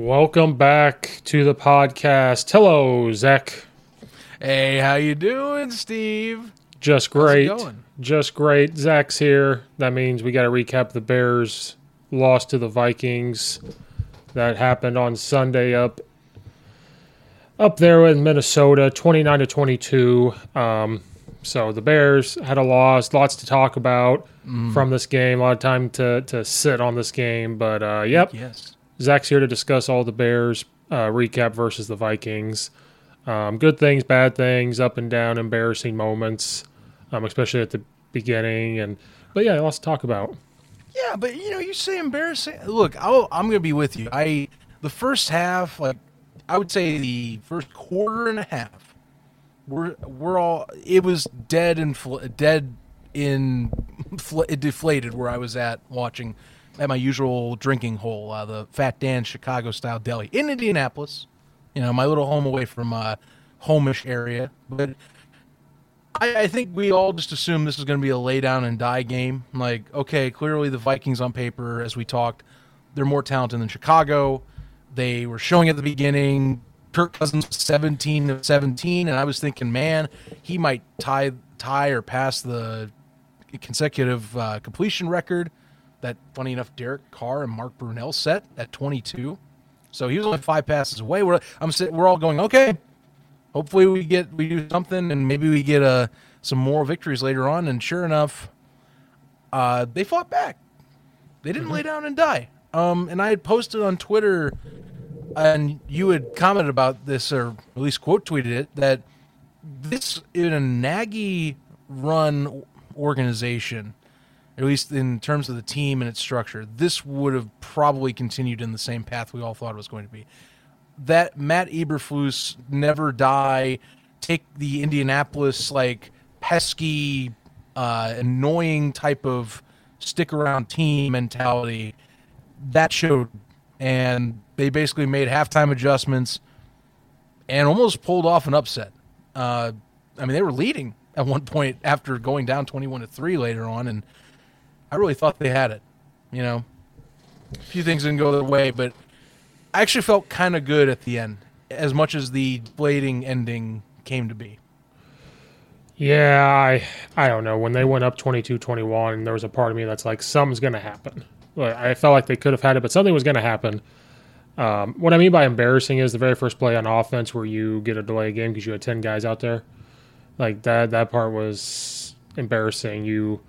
Welcome back to the podcast. Hello, Zach. Hey, how you doing, Steve? Just How's it great. going? Just great. Zach's here. That means we got to recap the Bears loss to the Vikings. That happened on Sunday up up there in Minnesota, 29 to 22. Um, so the Bears had a loss. Lots to talk about Mm. from this game. A lot of time to to sit on this game, but uh, yep. Yes. Zach's here to discuss all the Bears uh, recap versus the Vikings. Um, good things, bad things, up and down, embarrassing moments, um, especially at the beginning. And but yeah, lots to talk about. Yeah, but you know, you say embarrassing. Look, I'll, I'm going to be with you. I the first half, like I would say, the first quarter and a half, we're we're all. It was dead and fl- dead in fl- deflated where I was at watching at my usual drinking hole, uh, the Fat Dan Chicago style deli in Indianapolis. You know, my little home away from uh, homish area, but I, I think we all just assumed this is going to be a lay down and die game. Like, okay, clearly the Vikings on paper, as we talked, they're more talented than Chicago. They were showing at the beginning. Kirk Cousins was 17 of 17, and I was thinking, man, he might tie tie or pass the consecutive uh, completion record that, funny enough, Derek Carr and Mark Brunell set at 22. So he was only five passes away. We're I'm we're all going, okay, hopefully we get we do something and maybe we get uh, some more victories later on and sure enough uh, they fought back they didn't lay down and die um, and i had posted on twitter and you had commented about this or at least quote tweeted it that this in a Nagy run organization at least in terms of the team and its structure this would have probably continued in the same path we all thought it was going to be that Matt Eberflus never die, take the Indianapolis like pesky, uh, annoying type of stick around team mentality. That showed, and they basically made halftime adjustments and almost pulled off an upset. Uh, I mean, they were leading at one point after going down twenty-one to three later on, and I really thought they had it. You know, a few things didn't go their way, but I actually felt kind of good at the end, as much as the blading ending came to be. Yeah, I I don't know. When they went up 22-21, there was a part of me that's like something's going to happen. I felt like they could have had it, but something was going to happen. Um, what I mean by embarrassing is the very first play on offense where you get a delay game because you had 10 guys out there. Like that that part was embarrassing. You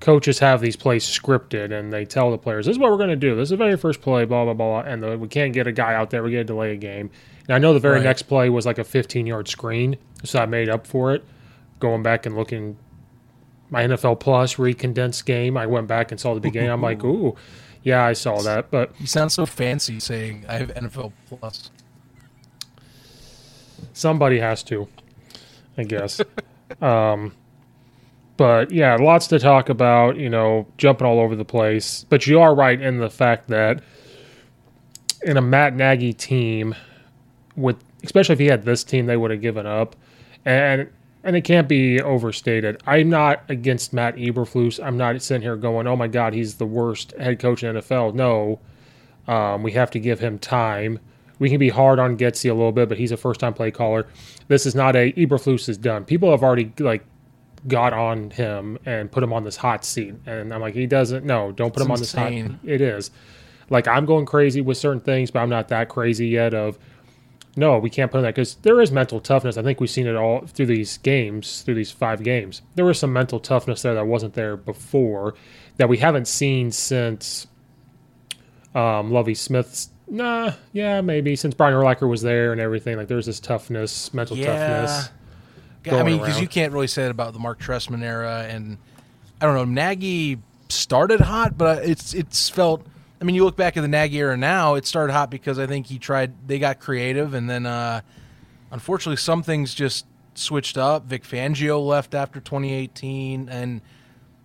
coaches have these plays scripted and they tell the players, "This is what we're going to do. This is the very first play, blah blah blah." And the, we can't get a guy out there. We get to delay a game. And I know the very Right. next play was like a 15 yard screen, so I made up for it. Going back and looking my NFL Plus recondensed game, I went back and saw the beginning. I'm like, ooh, Yeah, I saw that, but You sound so fancy saying I have NFL Plus. somebody has to, I guess. um, but yeah, lots to talk about. You know, jumping all over the place. But you are right in the fact that in a Matt Nagy team, with especially if he had this team, they would have given up, and and it can't be overstated. I'm not against Matt Eberflus. I'm not sitting here going, "Oh my God, he's the worst head coach in NFL." No, um, we have to give him time. We can be hard on Getsy a little bit, but he's a first-time play caller. This is not a Eberflus is done. People have already like got on him and put him on this hot seat, and I'm like, he doesn't. No, don't put It's him on this hot. It is like I'm going crazy with certain things, but I'm not that crazy yet. Of no, we can't put in that because there is mental toughness. I think we've seen it all through these games, through these five games. There was some mental toughness there that wasn't there before, that we haven't seen since um, Lovie Smith's. Nah, yeah, maybe since Brian Urlacher was there and everything. Like there's this toughness, mental toughness. Yeah, I mean, because you can't really say that about the Marc Trestman era, and I don't know. Nagy started hot, but it's it's felt. I mean, you look back at the Nagy era now; it started hot because I think he tried. They got creative, and then uh, unfortunately, some things just switched up. Vic Fangio left after 2018, and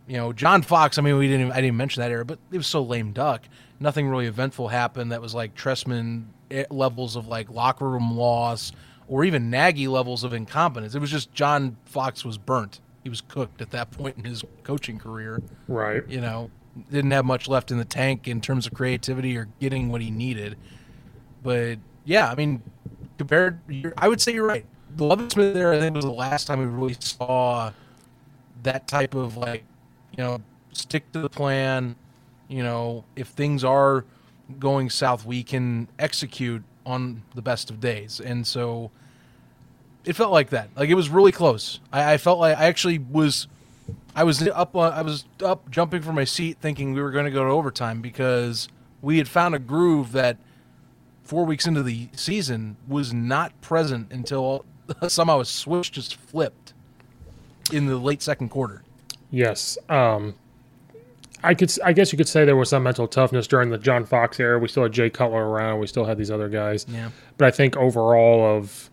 you know John Fox. I mean, we didn't. Even, I didn't mention that era, but it was so lame duck. Nothing really eventful happened. That was like Trestman eh, levels of like locker room loss, or even Nagy levels of incompetence. It was just John Fox was burnt. He was cooked at that point in his coaching career. Right. You know, didn't have much left in the tank in terms of creativity or getting what he needed. But yeah, I mean, compared, I would say you're right. The Lovie Smith there, I think, was the last time we really saw that type of like, you know, stick to the plan. You know, if things are going south, we can execute on the best of days. And so it felt like that. Like it was really close. I, I felt like I actually was. I was up. on- I was up, jumping from my seat, thinking we were going to go to overtime because we had found a groove that four weeks into the season was not present until somehow a switch just flipped in the late second quarter. Yes. Um, I could. I guess you could say there was some mental toughness during the John Fox era. We still had Jay Cutler around. We still had these other guys. Yeah. But I think overall of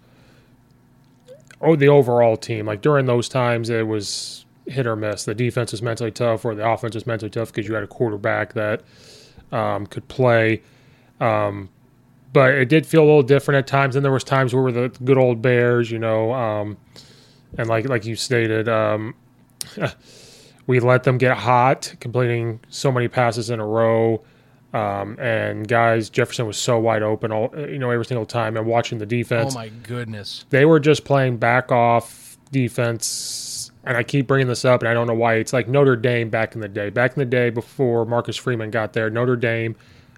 oh the overall team, like during those times, it was hit or miss. The defense was mentally tough, or the offense was mentally tough because you had a quarterback that um, could play. Um, but it did feel a little different at times. And there was times where we were the good old Bears, you know, um, and like like you stated, um, we let them get hot, completing so many passes in a row. Um, and guys, Jefferson was so wide open, all you know, every single time. And watching the defense, Oh my goodness! they were just playing back off defense. And I keep bringing this up, and I don't know why. It's like Notre Dame back in the day. Back in the day before Marcus Freeman got there, Notre Dame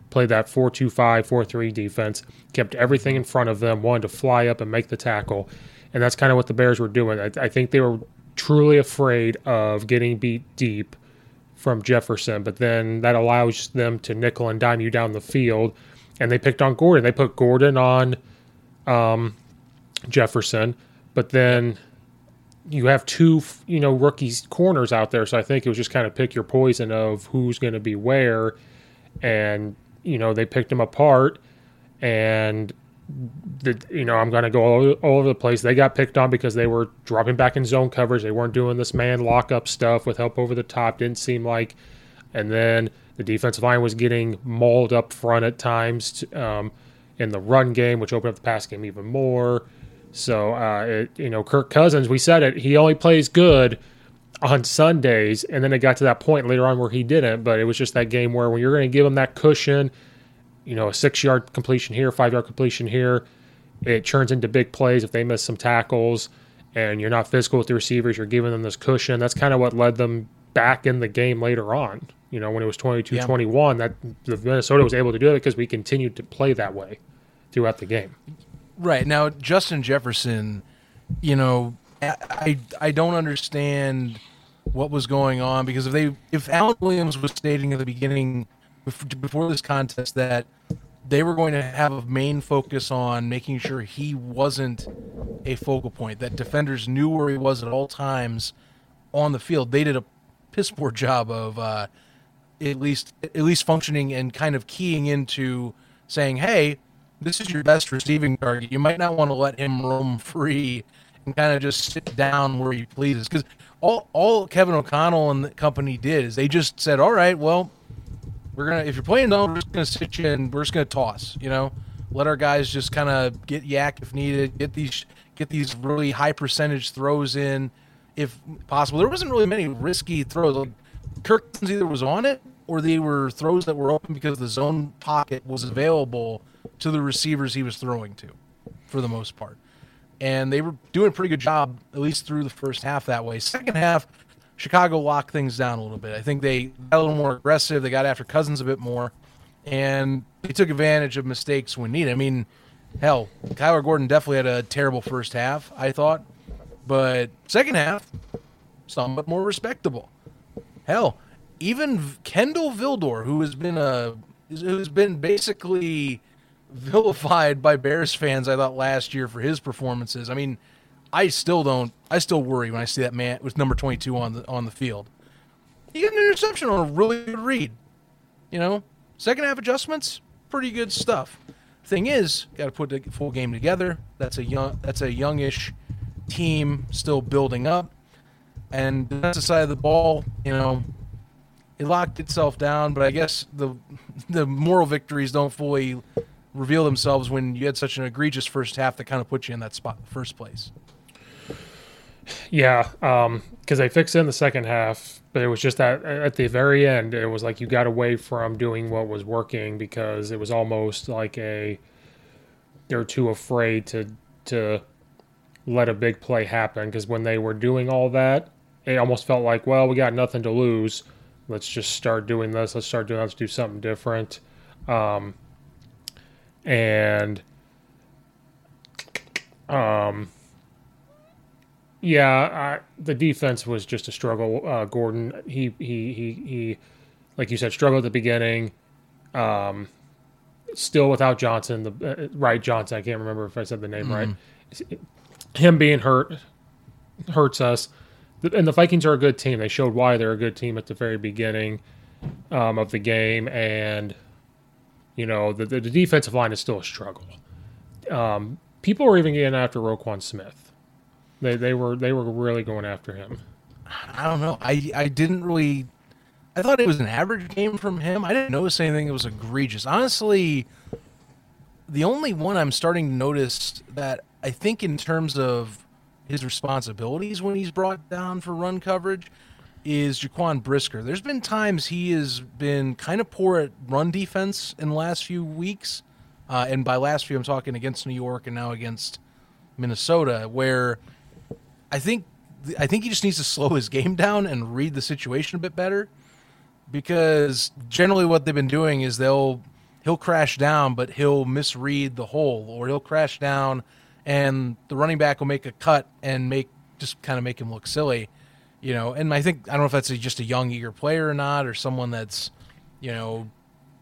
played that 4 2 5, 4 3 defense, kept everything in front of them, wanted to fly up and make the tackle. And that's kind of what the Bears were doing. I, I think they were truly afraid of getting beat deep from Jefferson, but then that allows them to nickel and dime you down the field. And they picked on Gordon. They put Gordon on um, Jefferson, but then you have two, you know, rookies corners out there. So I think it was just kind of pick your poison of who's going to be where, and you know they picked them apart, and the you know I'm going to go all, all over the place. They got picked on because they were dropping back in zone coverage. They weren't doing this man lockup stuff with help over the top. Didn't seem like, and then the defensive line was getting mauled up front at times um, in the run game, which opened up the pass game even more. So, uh, it, you know, Kirk Cousins, we said it, he only plays good on Sundays. And then it got to that point later on where he didn't. But it was just that game where when you're going to give him that cushion, you know, a six yard completion here, five yard completion here, it turns into big plays if they miss some tackles and you're not physical with the receivers, you're giving them this cushion. That's kind of what led them back in the game later on. You know, when it was 22 Yeah. 21, that the Minnesota was able to do it because we continued to play that way throughout the game. Right now, Justin Jefferson, you know, I I, don't understand what was going on because if they if Alan Williams was stating at the beginning before this contest that they were going to have a main focus on making sure he wasn't a focal point, that defenders knew where he was at all times on the field, they did a piss poor job of uh, at least at least functioning and kind of keying into saying, "Hey, this is your best receiving target. You might not want to let him roam free and kind of just sit down where he pleases." Because all all Kevin O'Connell and the company did is they just said, "All right, well, we're gonna if you're playing zone, we're just gonna sit you and we're just gonna toss. You know, let our guys just kind of get YAC if needed, get these get these really high percentage throws in." If possible, there wasn't really many risky throws. Like, Kirk either was on it or they were throws that were open because the zone pocket was available to the receivers he was throwing to for the most part. And they were doing a pretty good job, at least through the first half that way. Second half, Chicago locked things down a little bit. I think they got a little more aggressive. They got after Cousins a bit more, and they took advantage of mistakes when needed. I mean, hell, Kyler Gordon definitely had a terrible first half, I thought, but second half, somewhat more respectable. Hell, even Kindle Vildor, who has been a who's been basically vilified by Bears fans, I thought last year for his performances. I mean, I still don't. I still worry when I see that man with number twenty two on the on the field. He got an interception on a really good read. You know, second half adjustments, pretty good stuff. Thing is, got to put the full game together. That's a young. That's a youngish team still building up, and that's the side of the ball. You know, it locked itself down. But I guess the the moral victories don't fully reveal themselves when you had such an egregious first half that kind of put you in that spot in the first place. Yeah, because um, they fixed it in the second half, but it was just that at the very end, it was like you got away from doing what was working because it was almost like a they're too afraid to to let a big play happen because when they were doing all that, it almost felt like, well, we got nothing to lose. Let's just start doing this. Let's start doing. Let's do something different. Um, and um, yeah, I, the defense was just a struggle. Uh, Gordon, he he he he, like you said, struggled at the beginning. Um, still without Johnson, the uh, right Johnson. I can't remember if I said the name mm-hmm. right. Him being hurt hurts us. And the Vikings are a good team. They showed why they're a good team at the very beginning um, of the game, and you know, the, the, the defensive line is still a struggle. Um, people are even getting after Roquan Smith. They they were they were really going after him. I don't know. I I didn't really. I thought it was an average game from him. I didn't notice anything that was egregious. Honestly, the only one I'm starting to notice that I think in terms of his responsibilities when he's brought down for run coverage is Jaquan Brisker. There's been times he has been kind of poor at run defense in the last few weeks. Uh, and by last few, I'm talking against New York and now against Minnesota, where I think I think he just needs to slow his game down and read the situation a bit better. Because generally, what they've been doing is they'll he'll crash down, but he'll misread the hole, or he'll crash down, and the running back will make a cut and make just kind of make him look silly you know, and I think I don't know if that's a, just a young eager player or not, or someone that's, you know,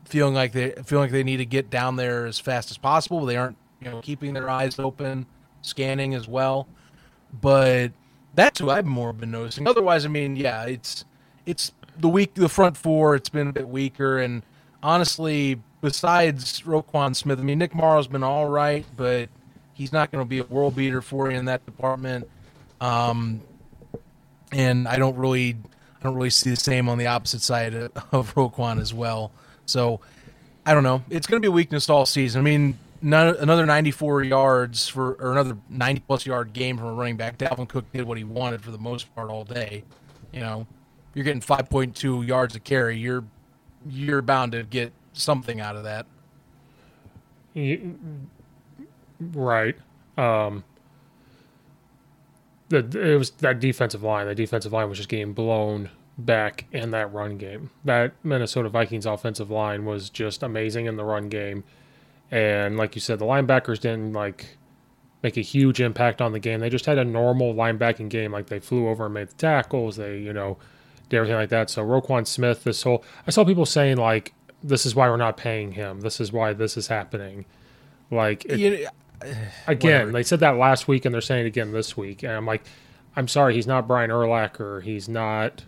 feeling like they feeling like they need to get down there as fast as possible. They aren't, you know, keeping their eyes open, scanning as well. But that's who I've more been noticing. Otherwise, I mean, yeah, it's it's the week the front four. It's been a bit weaker, and honestly, besides Roquan Smith, I mean, Nick Morrow's been all right, but he's not going to be a world beater for you in that department. Um, and I don't really I don't really see the same on the opposite side of Roquan as well. So I don't know. It's going to be a weakness all season. I mean, another 94 yards for or another 90 plus yard game from a running back. Dalvin Cook did what he wanted for the most part all day. You know, you're getting 5.2 yards a carry. You're you're bound to get something out of that. Right. Um, the it was that defensive line. The defensive line was just getting blown back in that run game. That Minnesota Vikings offensive line was just amazing in the run game. And like you said, the linebackers didn't like make a huge impact on the game. They just had a normal linebacking game. Like they flew over and made the tackles. They, you know, did everything like that. So Roquan Smith, this whole I saw people saying like this is why we're not paying him. This is why this is happening. Like it, you again, Whatever. they said that last week and they're saying it again this week. And I'm like, I'm sorry, he's not Brian Urlacher. He's not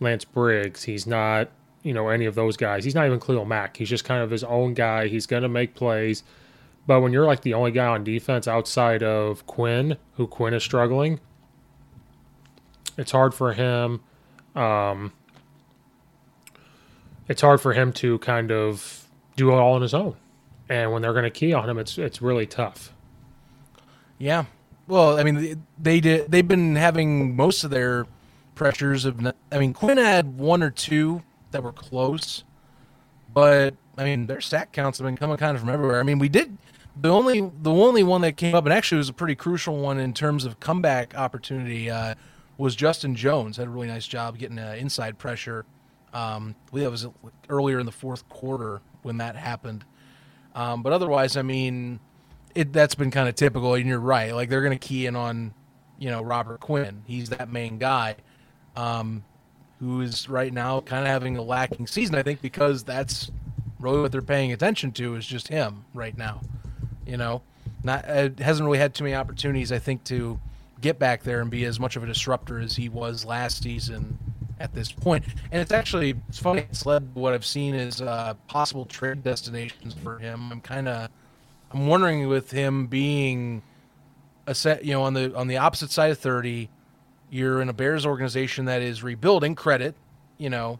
Lance Briggs. He's not, you know any of those guys. He's not even Khalil Mack. He's just kind of his own guy. He's gonna make plays. But when you're like the only guy on defense outside of Quinn, who Quinn is struggling, it's hard for him. Um, it's hard for him to kind of do it all on his own. And when they're going to key on him, it's it's really tough. Yeah. Well, I mean, they did. They've been having most of their pressures of. I mean, Quinn had one or two that were close, but I mean, their sack counts have been coming kind of from everywhere. I mean, we did the only the only one that came up, and actually was a pretty crucial one in terms of comeback opportunity. Uh, was Justin Jones had a really nice job getting uh, inside pressure. Um, I believe that was earlier in the fourth quarter when that happened. Um, but otherwise, I mean, it that's been kind of typical. And you're right; like they're going to key in on, you know, Robert Quinn. He's that main guy, um, who is right now kind of having a lacking season. I think because that's really what they're paying attention to is just him right now. You know, not uh, hasn't really had too many opportunities. I think to get back there and be as much of a disruptor as he was last season at this point. And it's actually it's funny. It's led what I've seen is uh, possible trade destinations for him. I'm kind of I'm wondering with him being a set, you know, on the on the opposite side of 30, you're in a Bears organization that is rebuilding. Credit, you know,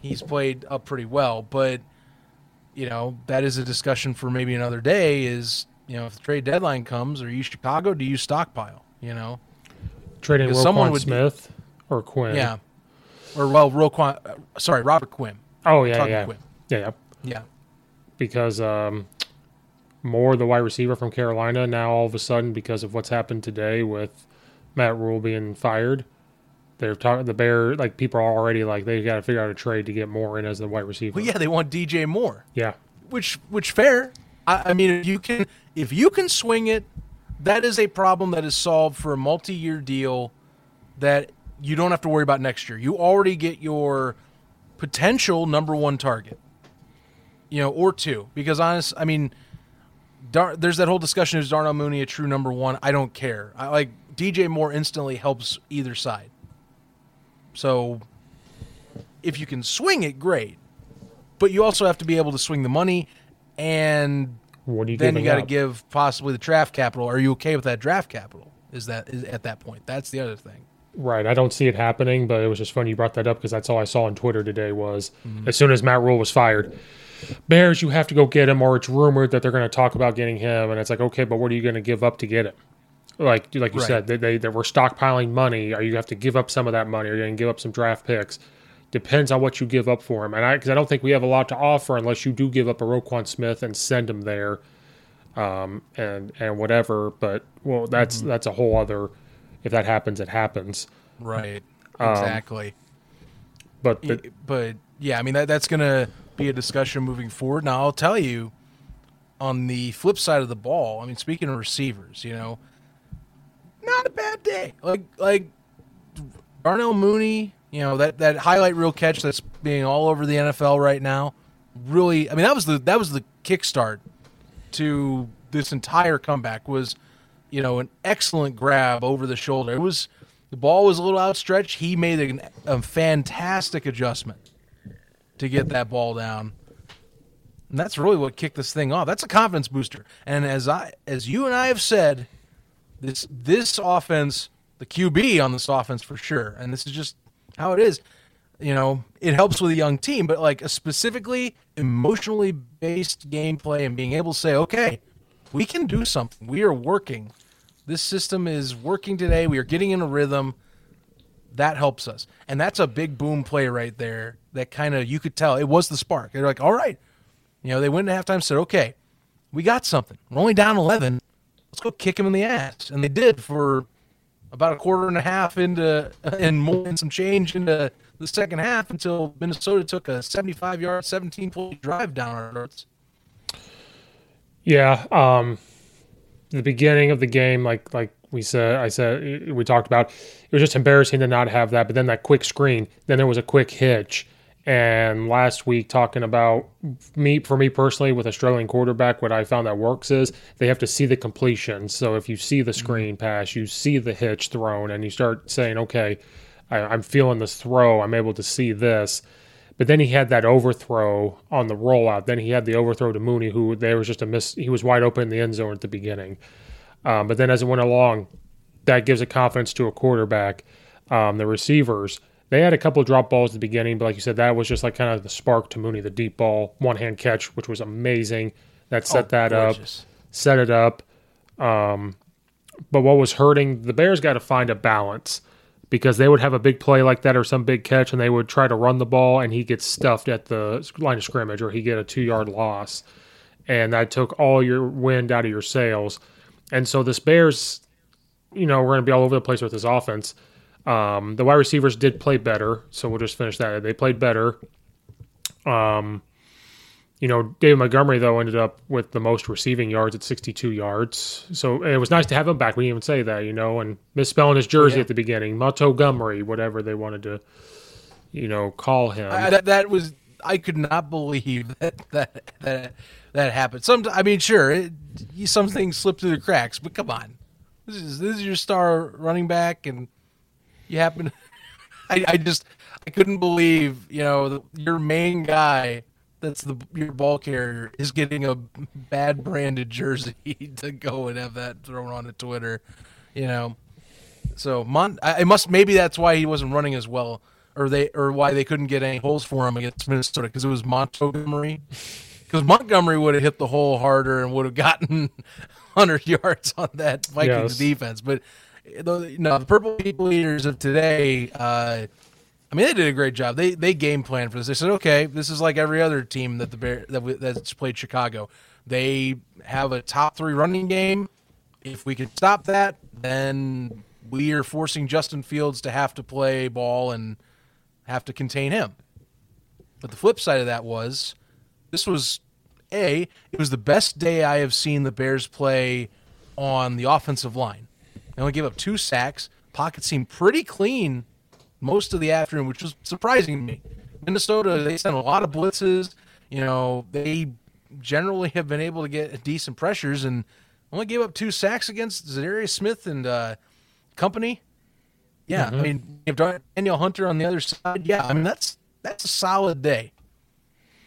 he's played up pretty well, but you know that is a discussion for maybe another day. Is you know if the trade deadline comes, are you Chicago? Do you stockpile? You know, trading Roquan someone would Smith be, or Quinn. Yeah, or well, Roquan. Uh, sorry, Robert Quinn. Oh yeah, yeah. Quinn. yeah, yeah, yeah. Because um, Moore, the wide receiver from Carolina, now all of a sudden because of what's happened today with Matt Rhule being fired, they're talking the Bear like people are already like they got to figure out a trade to get Moore in as the wide receiver. Well, yeah, they want DJ Moore. Yeah, which which fair. I, I mean, if you can if you can swing it, that is a problem that is solved for a multi-year deal that you don't have to worry about next year. You already get your potential number one target, you know, or two. Because honest, I mean, Dar- there's that whole discussion: is Darnell Mooney a true number one? I don't care. I like DJ Moore instantly helps either side. So if you can swing it, great. But you also have to be able to swing the money, and what you then you got to give possibly the draft capital. Are you okay with that draft capital? Is that is at that point? That's the other thing. Right. I don't see it happening, but it was just funny you brought that up because that's all I saw on Twitter today was mm-hmm. as soon as Matt Rhule was fired, Bears, you have to go get him, or it's rumored that they're going to talk about getting him, and it's like, okay, but what are you going to give up to get him? Like, like you right. said, they, they, they were stockpiling money. Are you have to give up some of that money? Are you going to give up some draft picks? Depends on what you give up for him, and I because I don't think we have a lot to offer unless you do give up a Roquan Smith and send him there, um, and and whatever. But well, that's mm-hmm. that's a whole other. If that happens, it happens. Right. Um, exactly. But the, but yeah, I mean that that's gonna be a discussion moving forward. Now I'll tell you, on the flip side of the ball, I mean, speaking of receivers, you know, not a bad day. Like like Darnell Mooney, you know that that highlight reel catch that's being all over the NFL right now. Really, I mean that was the that was the kickstart to this entire comeback was, you know, an excellent grab over the shoulder. It was the ball was a little outstretched. He made a, a fantastic adjustment to get that ball down. And that's really what kicked this thing off. That's a confidence booster. And as I as you and I have said, this this offense, the QB on this offense for sure, and this is just how it is. You know, it helps with a young team, but like a specifically emotionally based gameplay and being able to say, okay, we can do something. We are working. This system is working today. We are getting in a rhythm. That helps us. And that's a big boom play right there that kind of you could tell it was the spark. They're like, all right. You know, they went into halftime said, okay, we got something. We're only down 11 let's go kick him in the ass. And they did for about a quarter and a half into and more and some change into the second half until Minnesota took a 75 yard, 17 point drive down our throats. Yeah, um, the beginning of the game, like like we said, I said we talked about, it was just embarrassing to not have that. But then that quick screen, then there was a quick hitch, and last week, talking about me for me personally with a struggling quarterback, what I found that works is they have to see the completion. So if you see the mm-hmm. screen pass, you see the hitch thrown, and you start saying, "Okay, I, I'm feeling this throw. I'm able to see this." But then he had that overthrow on the rollout. Then he had the overthrow to Mooney, who there was just a miss. He was wide open in the end zone at the beginning. Um, but then as it went along, that gives a confidence to a quarterback. Um, the receivers, they had a couple of drop balls at the beginning, but like you said, that was just like kind of the spark to Mooney, the deep ball, one hand catch, which was amazing. That set Oh, that gorgeous. up, set it up. Um, but what was hurting, the Bears got to find a balance because they would have a big play like that or some big catch and they would try to run the ball and he gets stuffed at the line of scrimmage or he get a two yard loss. And that took all your wind out of your sails. And so this Bears, you know, we're going to be all over the place with this offense. Um, the wide receivers did play better, so we'll just finish that. They played better. Um, you know, David Montgomery though ended up with the most receiving yards at 62 yards. So it was nice to have him back. We didn't even say that, you know, and misspelling his jersey at the beginning, Montgomery, whatever they wanted to, you know, call him. I, that that was I could not believe that that that that happened. Some I mean, sure, it, some things slip through the cracks, but come on, this is this is your star running back, and you happen. I I just I couldn't believe you know the, your main guy. That's the your ball carrier is getting a bad branded jersey to go and have that thrown on onto Twitter, you know. So Mon, I, it must maybe that's why he wasn't running as well, or they or why they couldn't get any holes for him against Minnesota because it was Montgomery. Because Montgomery would have hit the hole harder and would have gotten hundred yards on that Vikings Yes. defense. But the, no, the Purple People Eaters of today. Uh, I mean, they did a great job. They they game plan for this. They said, okay, this is like every other team that the Bear that we, that's played Chicago. They have a top three running game. If we can stop that, then we are forcing Justin Fields to have to play ball and have to contain him. But the flip side of that was this was a it was the best day I have seen the Bears play on the offensive line. They only gave up two sacks. Pocket seemed pretty clean most of the afternoon, which was surprising to me. Minnesota, they sent a lot of blitzes. You know, they generally have been able to get decent pressures and only gave up two sacks against Za'Darius Smith and uh, company. Yeah, I mean, you have Danielle Hunter on the other side. Yeah, I mean that's that's a solid day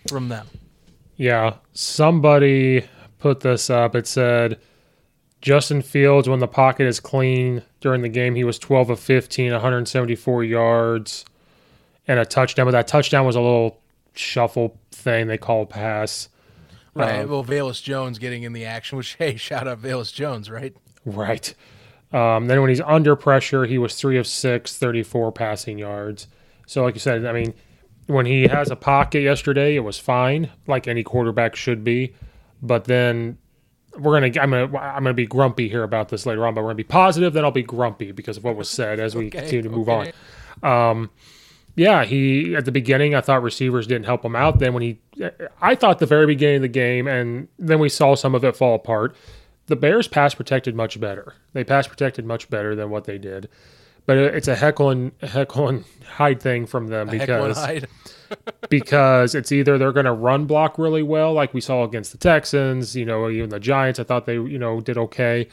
from them. Yeah, somebody put this up. It said Justin Fields, when the pocket is clean during the game, he was 12 of 15, 174 yards, and a touchdown. But that touchdown was a little shuffle thing they call pass. Right. well, Velus Jones getting in the action, which hey, shout out Velus Jones, right? Right. Um, then when he's under pressure, he was three of six, 34 passing yards. So, like you said, I mean, when he has a pocket yesterday, it was fine, like any quarterback should be. But then we're gonna, I'm gonna, I'm gonna be grumpy here about this later on. But we're gonna be positive, then I'll be grumpy because of what was said as we continue to move okay. on. Um, yeah, he at the beginning I thought receivers didn't help him out. Then when he, I thought the very beginning of the game, and then we saw some of it fall apart. The Bears pass protected much better. They pass protected much better than what they did. But it's a heckle and heckle and hide thing from them Heck, because hide. because it's either they're going to run block really well, like we saw against the Texans, you know, even the Giants. I thought they, you know, did okay.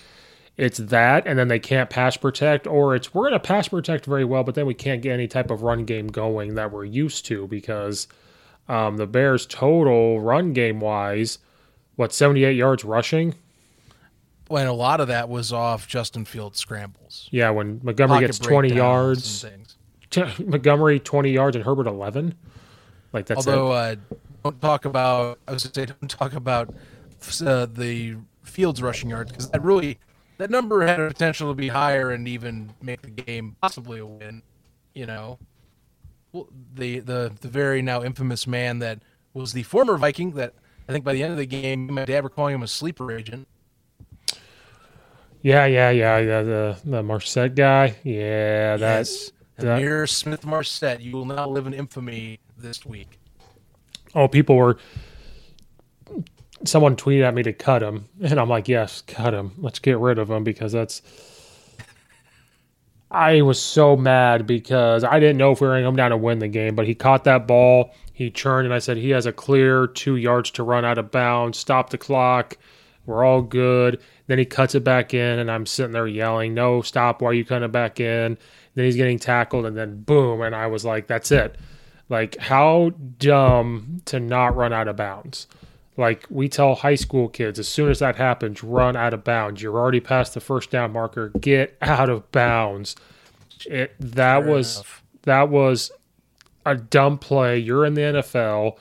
It's that, and then they can't pass protect, or it's we're going to pass protect very well, but then we can't get any type of run game going that we're used to because um, the Bears' total run game wise, what seventy eight yards rushing? When a lot of that was off Justin Fields scrambles. Yeah, when Montgomery Pocket gets twenty yards, t- Montgomery twenty yards and Herbert eleven. Like that's Although it. uh, don't talk about, I was going to say, don't talk about uh, the Fields rushing yards because that really that number had a potential to be higher and even make the game possibly a win. You know, well, the the the very now infamous man that was the former Viking that I think by the end of the game, my dad were calling him a sleeper agent. Yeah, yeah, yeah, yeah. The the Marsette guy. Yeah, that's Yes, that- Smith Marsette. You will now live in infamy this week. oh, people were. Someone tweeted at me to cut him, and I'm like, yes, cut him. Let's get rid of him because that's. I was so mad because I didn't know if we were going to come down to win the game, but he caught that ball. He churned, and I said he has a clear two yards to run out of bounds. Stop the clock. We're all good. Then he cuts it back in, and I'm sitting there yelling, "No, stop! Why are you cutting it back in?" Then he's getting tackled, and then boom, and I was like, "That's it." Like, how dumb to not run out of bounds. Like, we tell high school kids, as soon as that happens, run out of bounds. You're already past the first down marker. Get out of bounds. It, that Fair was enough. that was a dumb play. You're in the NFL,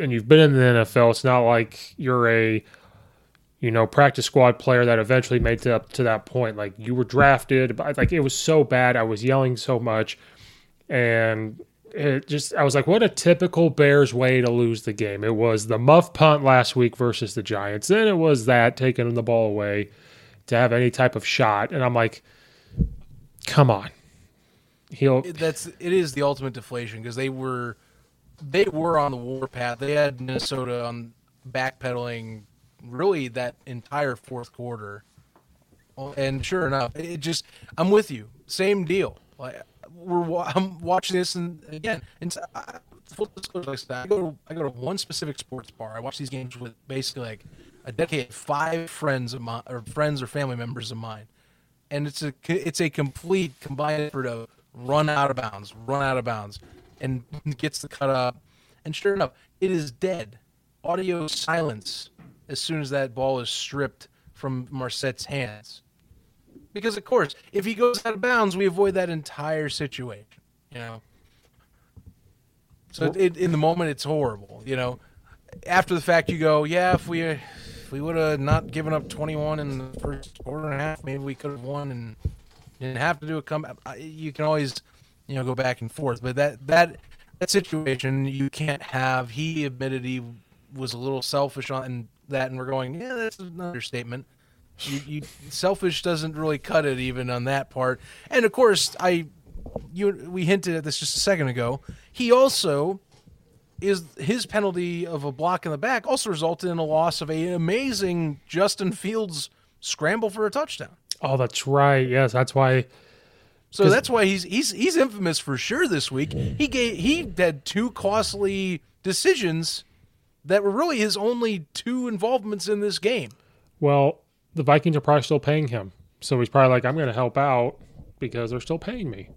and you've been in the NFL. It's not like you're a you know practice squad player that eventually made it up to that point. Like you were drafted, but like it was so bad. I was yelling so much, and it just I was like, what a typical Bears way to lose the game. It was the muff punt last week versus the Giants. Then it was that taking the ball away to have any type of shot, and I'm like, come on. He'll that's it is the ultimate deflation because they were they were on the warpath. They had Minnesota on backpedaling really that entire fourth quarter. Oh, and sure enough, it just I'm with you. Same deal. Like we're I'm watching this and again, and I- full disclosure, like I go to I go to one specific sports bar. I watch these games with basically like a dedicated five friends of mine or friends or family members of mine and it's a it's a complete combined effort of run out of bounds, run out of bounds, and gets the cut up, and sure enough, it is dead. Audio silence as soon as that ball is stripped from Marsette's hands, because of course, if he goes out of bounds, we avoid that entire situation. You know. So it, in the moment, it's horrible. You know, after the fact, you go, yeah, if we if we would have not given up 21 in the first quarter and a half, maybe we could have won and didn't have to do a comeback. You can always, you know, go back and forth, but that that that situation you can't have. He admitted he was a little selfish on that, and we're going, yeah, that's an understatement. You, you selfish doesn't really cut it even on that part. And of course, I you we hinted at this just a second ago. He also is his penalty of a block in the back also resulted in a loss of a amazing Justin Fields scramble for a touchdown. Oh, that's right. Yes, that's why. So that's why he's he's he's infamous for sure this week. He gave he had two costly decisions that were really his only two involvements in this game. Well, the Vikings are probably still paying him, so he's probably like, "I'm going to help out because they're still paying me."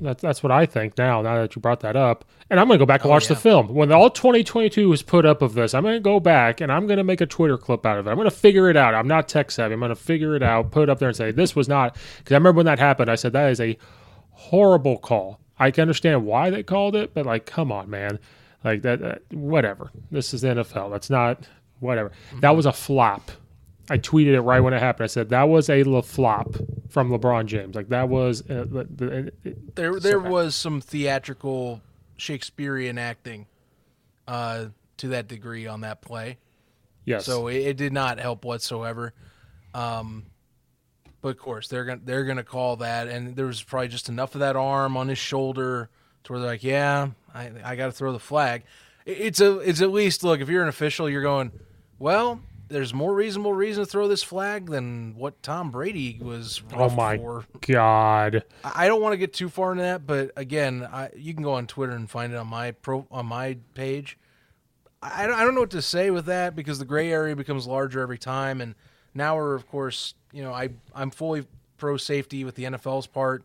That's that's what I think now. Now that you brought that up, and I'm going to go back and oh, watch the film when all 2022 is put up of this. I'm going to go back and I'm going to make a Twitter clip out of it. I'm going to figure it out. I'm not tech savvy. I'm going to figure it out, put it up there, and say this was not because I remember when that happened. I said that is a horrible call. I can understand why they called it, but like, come on, man, like that. that whatever. This is the NFL. That's not whatever. That was a flop. I tweeted it right when it happened. I said that was a le- flop from LeBron James. Like that was uh, the, the, it- There there bad. was some theatrical Shakespearean acting uh, to that degree on that play. yes. So it, it did not help whatsoever. Um, but of course they're gonna they're gonna call that, and there was probably just enough of that arm on his shoulder to where they're like, yeah, I I got to throw the flag. It's a it's at least look if you're an official, you're going, well, there's more reasonable reason to throw this flag than what Tom Brady was. oh my for. god. I don't want to get too far into that, but again, I, you can go on Twitter and find it on my pro on my page. I, I don't- I don't know what to say with that because the gray area becomes larger every time, and now we're of course, you know, I I'm fully pro safety with the NFL's part.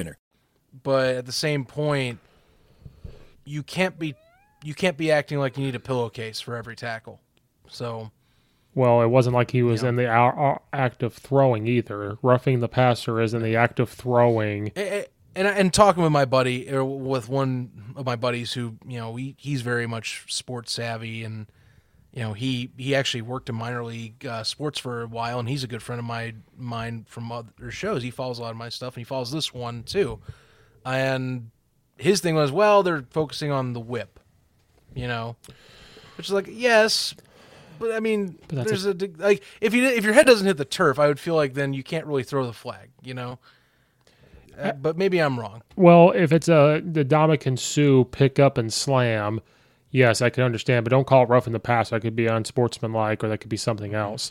But at the same point, you can't be you can't be acting like you need a pillowcase for every tackle. So Well, it wasn't like he was in the act of throwing either. Roughing the passer is in the act of throwing. Eh, and and talking with my buddy or with one of my buddies who you know he, he's very much sports savvy and you know he he actually worked in minor league uh, sports for a while and he's a good friend of my mine from other shows he follows a lot of my stuff and he follows this one too and his thing was well they're focusing on the whip you know which is like yes but I mean, that's there's a, like if you if your head doesn't hit the turf, I would feel like then you can't really throw the flag. You know, Uh, but maybe I'm wrong. Well, if it's a the Dominican Sue pick up and slam, yes, I can understand. But don't call it rough in the past. That could be unsportsmanlike, or that could be something else.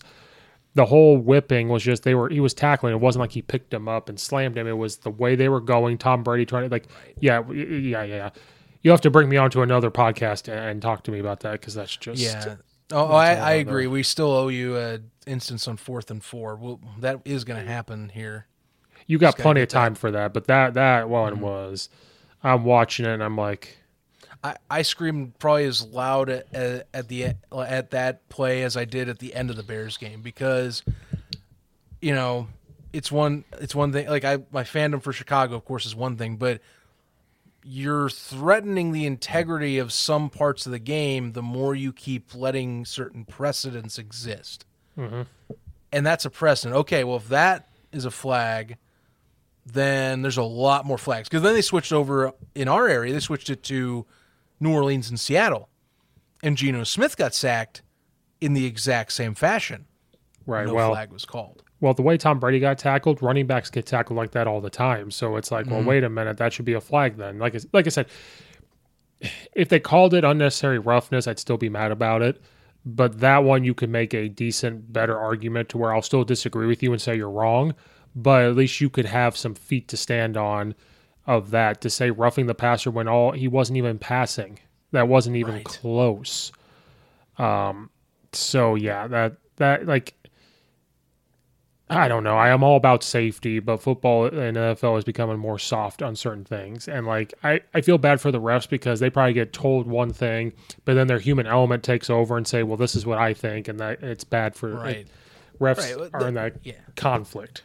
The whole whipping was just they were he was tackling. It wasn't like he picked him up and slammed him. It was the way they were going. Tom Brady trying to like, yeah, yeah, yeah. yeah. You have to bring me on to another podcast and talk to me about that because that's just Yeah. Oh, I, I agree. We still owe you a instance on fourth and four. Well, that is going to happen here. You got Just plenty of time for that, but that that one Mm-hmm. was. I'm watching it and I'm like, I, I screamed probably as loud at, at, the at that play as I did at the end of the Bears game because, you know, it's one it's one thing. Like I my fandom for Chicago, of course, is one thing, but you're threatening the integrity of some parts of the game the more you keep letting certain precedents exist. Mm-hmm. And that's a precedent. Okay, well, if that is a flag, then there's a lot more flags. Because then they switched over in our area, they switched it to New Orleans and Seattle. And Geno Smith got sacked in the exact same fashion. right, No well, flag was called. well, the way Tom Brady got tackled, running backs get tackled like that all the time. So it's like, Mm-hmm. well, wait a minute, that should be a flag then. Like, I- like I said, if they called it unnecessary roughness, I'd still be mad about it. But that one, you could make a decent, better argument to where I'll still disagree with you and say you're wrong. But at least you could have some feet to stand on of that to say roughing the passer when all he wasn't even passing. That wasn't even Right. close. Um. So yeah, that that like I don't know. I am all about safety, but football and NFL is becoming more soft on certain things. And like I, I feel bad for the refs because they probably get told one thing, but then their human element takes over and say, Well, this is what I think and that it's bad for Right. like, refs Right, well, are the- in that yeah. conflict.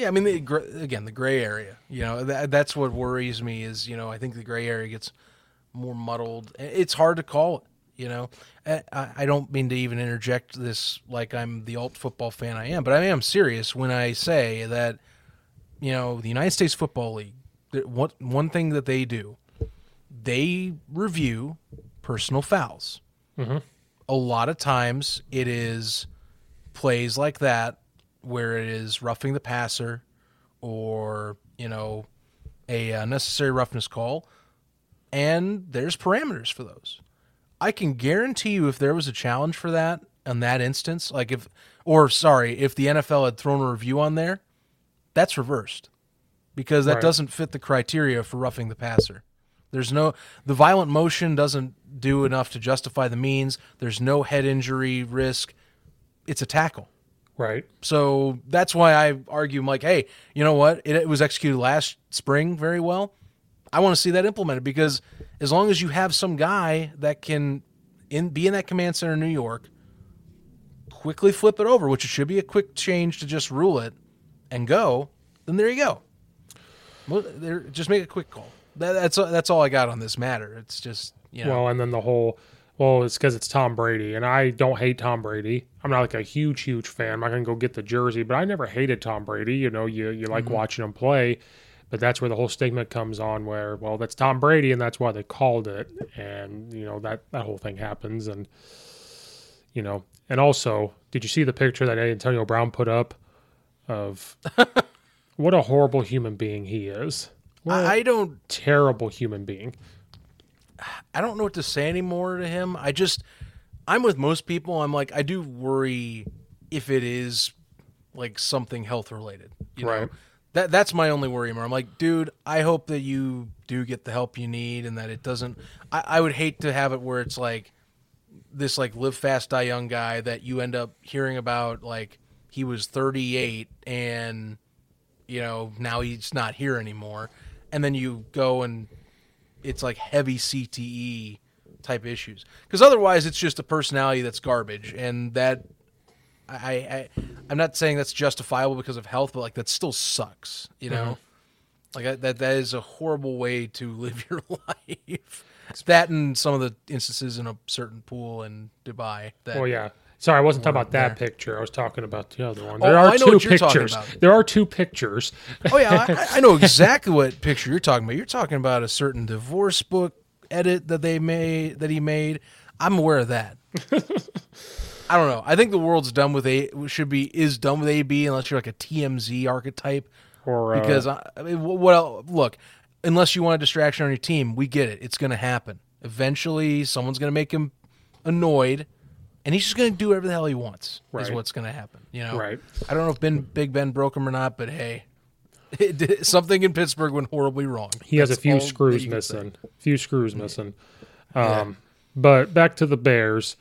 Yeah, I mean, the, again, the gray area. You know, that, that's what worries me. Is you know, I think the gray area gets more muddled. It's hard to call it. You know, I, I don't mean to even interject this like I'm the alt football fan I am, but I am serious when I say that you know the United States Football League. One one thing that they do, they review personal fouls. Mm-hmm. A lot of times, it is plays like that where it is roughing the passer or you know a uh, unnecessary roughness call and there's parameters for those. I can guarantee you if there was a challenge for that in that instance like if or sorry if the nfl had thrown a review on there that's reversed because that Right. doesn't fit the criteria for roughing the passer. There's no the violent motion doesn't do enough to justify the means. There's no head injury risk. It's a tackle Right. so that's why I argue, I'm like, hey, you know what? It, it was executed last spring very well. I want to see that implemented because as long as you have some guy that can in be in that command center in New York, quickly flip it over, which it should be a quick change to just rule it and go, then there you go. Well, there, just make a quick call. That, that's that's all I got on this matter. It's just you know, Well, and then the whole, well, it's because it's Tom Brady, and I don't hate Tom Brady. I'm not like a huge, huge fan. I'm not gonna go get the jersey, but I never hated Tom Brady. You know, you you like mm-hmm. watching him play, but that's where the whole stigma comes on. Where well, that's Tom Brady, and that's why they called it, and you know that that whole thing happens, and you know, and also, did you see the picture that Antonio Brown put up of what a horrible human being he is? What I don't terrible human being. I don't know what to say anymore to him. I just I'm with most people. I'm like I do worry if it is like something health related. You know? Right. That that's my only worry. More. I'm like, dude, I hope that you do get the help you need and that it doesn't. I, I would hate to have it where it's like this like live fast die young guy that you end up hearing about like he was 38 and you know now he's not here anymore and then you go and it's like heavy CTE type issues. Because otherwise it's just a personality that's garbage and that I, I I'm not saying that's justifiable because of health but like that still sucks you know? Mm-hmm. Like I- that that is a horrible way to live your life. That and some of the instances in a certain pool in Dubai that Well, yeah. Sorry, I wasn't talking about that there. picture. I was talking about the other one. Oh, There are I know two what you're pictures. about. There are two pictures. Oh yeah, I, I know exactly what picture you're talking about. You're talking about a certain divorce book edit that they made that he made. I'm aware of that. I don't know. I think the world's done with a should be is done with AB unless you're like a TMZ archetype. Or uh, because I, I mean, well, look, unless you want a distraction on your team, we get it. It's going to happen. Eventually, someone's going to make him annoyed, and he's just going to do whatever the hell he wants. Is what's going to happen. You know, Right. I don't know if Ben Big Ben broke him or not, but hey, did, something in Pittsburgh went horribly wrong. he has a few screws you can say. missing. Few screws missing. Um, But back to the Bears.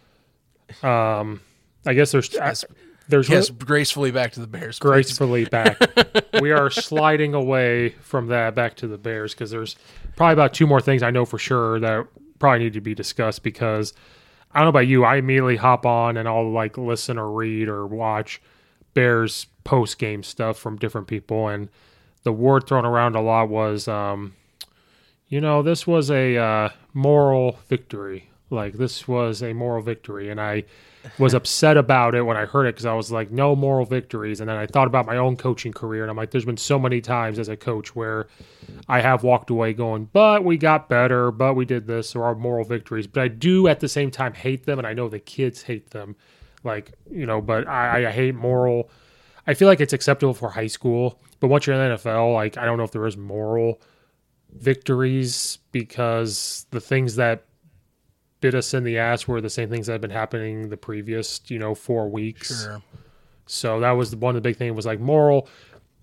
Um, I guess there's Yes. there's Yes, gracefully back to the Bears. please. gracefully back. we are sliding away from that back to the Bears because there's probably about two more things I know for sure that probably need to be discussed because I don't know about you. I immediately hop on and I'll like listen or read or watch Bears post game stuff from different people. And the word thrown around a lot was, um, you know, this was a uh, moral victory. Like this was a moral victory. And I was upset about it when I heard it because I was like, no moral victories. And then I thought about my own coaching career, and I'm like, there's been so many times as a coach where I have walked away going, but we got better, but we did this, or our moral victories. But I do at the same time hate them, and I know the kids hate them. Like, you know, but I, I hate moral. I feel like it's acceptable for high school, but once you're in the NFL, like, I don't know if there is moral victories because the things that bit us in the ass were the same things that have been happening the previous, you know, four weeks. Sure. So that was the, one of the big things was like moral.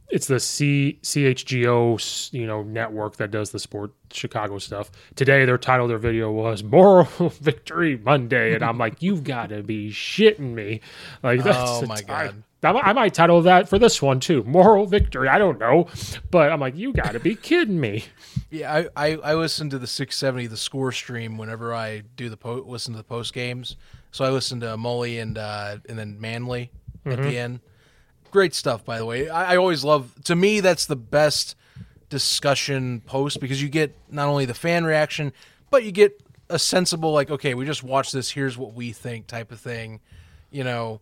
It's the C CHGO you know network that does the sport Chicago stuff. Today their title of their video was Moral Victory Monday, and I'm like, you've got to be shitting me! Like oh that's Oh, my God. I, I might title that for this one too, Moral Victory. I don't know, but I'm like, you got to be kidding me! Yeah, I, I, I listen to the 670 the score stream whenever I do the po- listen to the post games. So I listen to Molly and uh, and then Manley at the end. Great stuff, by the way. I, I always love. To me, that's the best discussion post because you get not only the fan reaction, but you get a sensible like, okay, we just watched this. Here's what we think, type of thing. You know,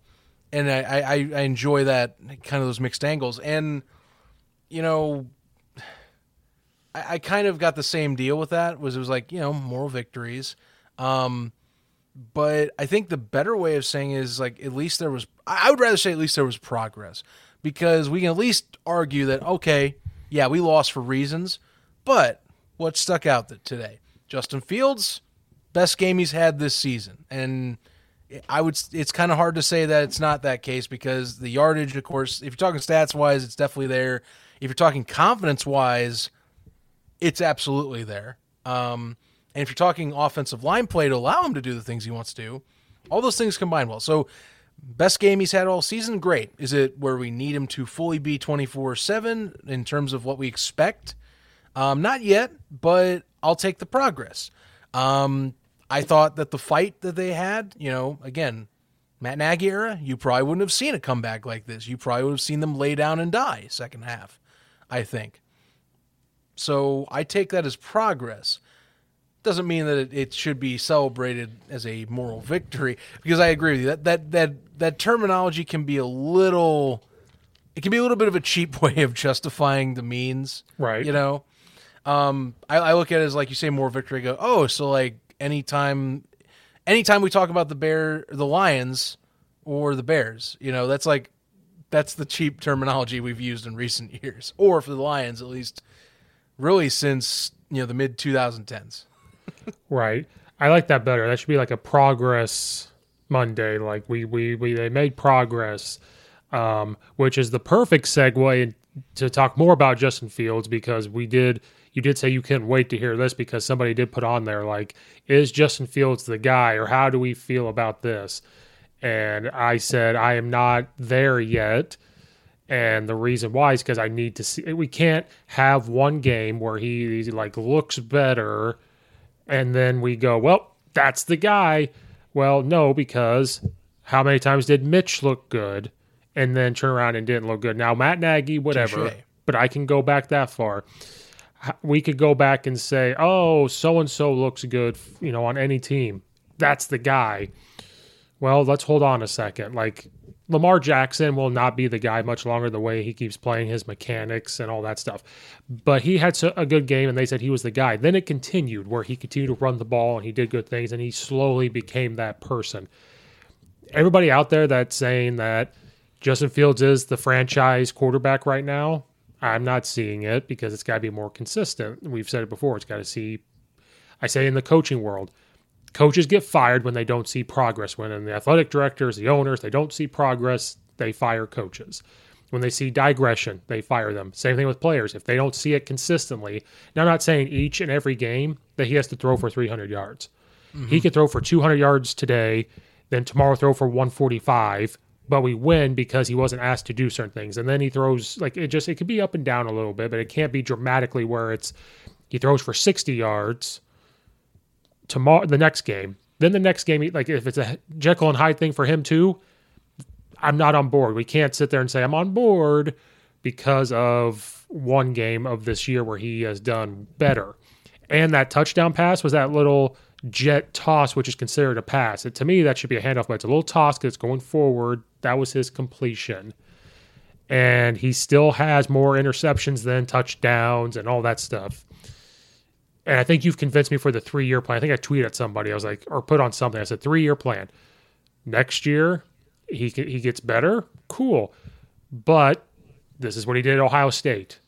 and I, I, I enjoy that kind of those mixed angles. And you know, I, I kind of got the same deal with that. Was it was like you know moral victories, um, but I think the better way of saying is like at least there was. I would rather say at least there was progress because we can at least argue that okay, yeah, we lost for reasons, but what stuck out today? Justin Fields, best game he's had this season, and I would. It's kind of hard to say that it's not that case because the yardage, of course, if you're talking stats wise, it's definitely there. If you're talking confidence wise, it's absolutely there. Um, and if you're talking offensive line play to allow him to do the things he wants to do, all those things combine well. So, best game he's had all season, great. Is it where we need him to fully be 24 7 in terms of what we expect? Um, not yet, but I'll take the progress. Um, I thought that the fight that they had, you know, again, Matt Nagy era, you probably wouldn't have seen a comeback like this. You probably would have seen them lay down and die second half, I think. So I take that as progress. Doesn't mean that it, it should be celebrated as a moral victory because I agree with you that that that that terminology can be a little it can be a little bit of a cheap way of justifying the means. Right. You know? Um I, I look at it as like you say more victory I go, oh, so like anytime anytime we talk about the bear the lions or the bears, you know, that's like that's the cheap terminology we've used in recent years. Or for the Lions at least really since, you know, the mid 2010s. Right. I like that better. That should be like a progress Monday. Like we we, we they made progress, um, which is the perfect segue to talk more about Justin Fields because we did. You did say you couldn't wait to hear this because somebody did put on there like, is Justin Fields the guy, or how do we feel about this? And I said I am not there yet. And the reason why is because I need to see. We can't have one game where he, like looks better and then we go, well, that's the guy. Well, no, because how many times did Mitch look good and then turn around and didn't look good? Now, Matt Nagy, whatever, Touche. but I can go back that far. We could go back and say, oh, so and so looks good, you know, on any team. That's the guy. Well, let's hold on a second. Like, Lamar Jackson will not be the guy much longer the way he keeps playing his mechanics and all that stuff. But he had a good game and they said he was the guy. Then it continued where he continued to run the ball and he did good things and he slowly became that person. Everybody out there that's saying that Justin Fields is the franchise quarterback right now, I'm not seeing it because it's got to be more consistent. We've said it before. It's got to see. I say in the coaching world, coaches get fired when they don't see progress. When in the athletic directors, the owners, they don't see progress, they fire coaches. When they see digression, they fire them. Same thing with players. If they don't see it consistently, now I'm not saying each and every game that he has to throw for 300 yards. He mm-hmm. could throw for 200 yards today, then tomorrow throw for 145, but we win because he wasn't asked to do certain things. And then he throws like it just it could be up and down a little bit, but it can't be dramatically where it's he throws for 60 yards tomorrow the next game. Then the next game, like if it's a Jekyll and Hyde thing for him too, I'm not on board. We can't sit there and say I'm on board because of one game of this year where he has done better. And that touchdown pass was that little jet toss, which is considered a pass. It, to me, that should be a handoff, but it's a little toss because it's going forward. That was his completion. And he still has more interceptions than touchdowns and all that stuff. And I think you've convinced me for the three year plan. I think I tweeted at somebody. I was like, or put on something. I said, three year plan. Next year, he he gets better. Cool. But this is what he did at Ohio State.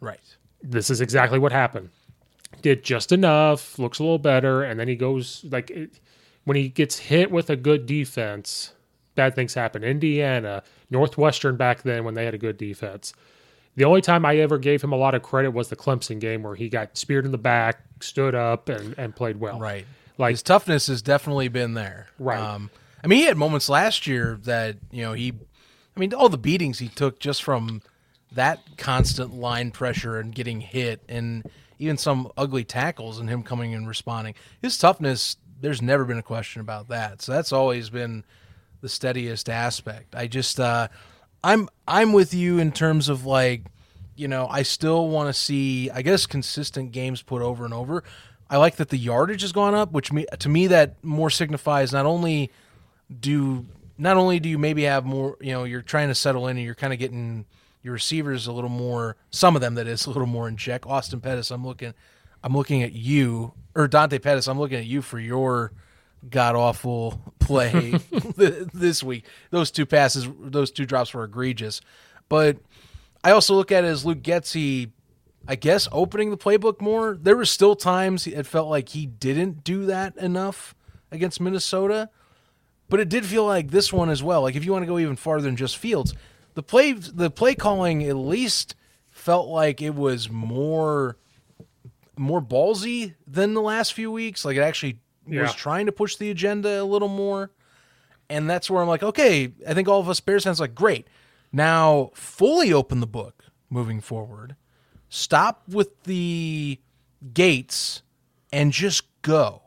Right. This is exactly what happened. Did just enough, looks a little better, and then he goes like it, when he gets hit with a good defense, bad things happen. Indiana, Northwestern back then when they had a good defense. The only time I ever gave him a lot of credit was the Clemson game where he got speared in the back, stood up, and, and played well. Right. Like His toughness has definitely been there. Right. Um, I mean, he had moments last year that you know he, I mean, all the beatings he took just from that constant line pressure and getting hit, and even some ugly tackles and him coming and responding. His toughness, there's never been a question about that. So that's always been the steadiest aspect. I just, uh, I'm, I'm with you in terms of like, you know, I still want to see, I guess, consistent games put over and over. I like that the yardage has gone up, which me, to me that more signifies not only do not only do you maybe have more, you know, you're trying to settle in and you're kind of getting your receivers a little more, some of them that is a little more in check. Austin Pettis, I'm looking, I'm looking at you, or Dante Pettis, I'm looking at you for your god awful play this week. Those two passes, those two drops were egregious, but I also look at it as Luke Getsy, I guess, opening the playbook more. There were still times it felt like he didn't do that enough against Minnesota, but it did feel like this one as well. Like if you want to go even farther than just Fields, the play the play calling at least felt like it was more more ballsy than the last few weeks. Like it actually Yeah. was trying to push the agenda a little more. And that's where I'm like, okay, I think all of us Bears fans are like, great. Now fully open the book moving forward. Stop with the gates and just go.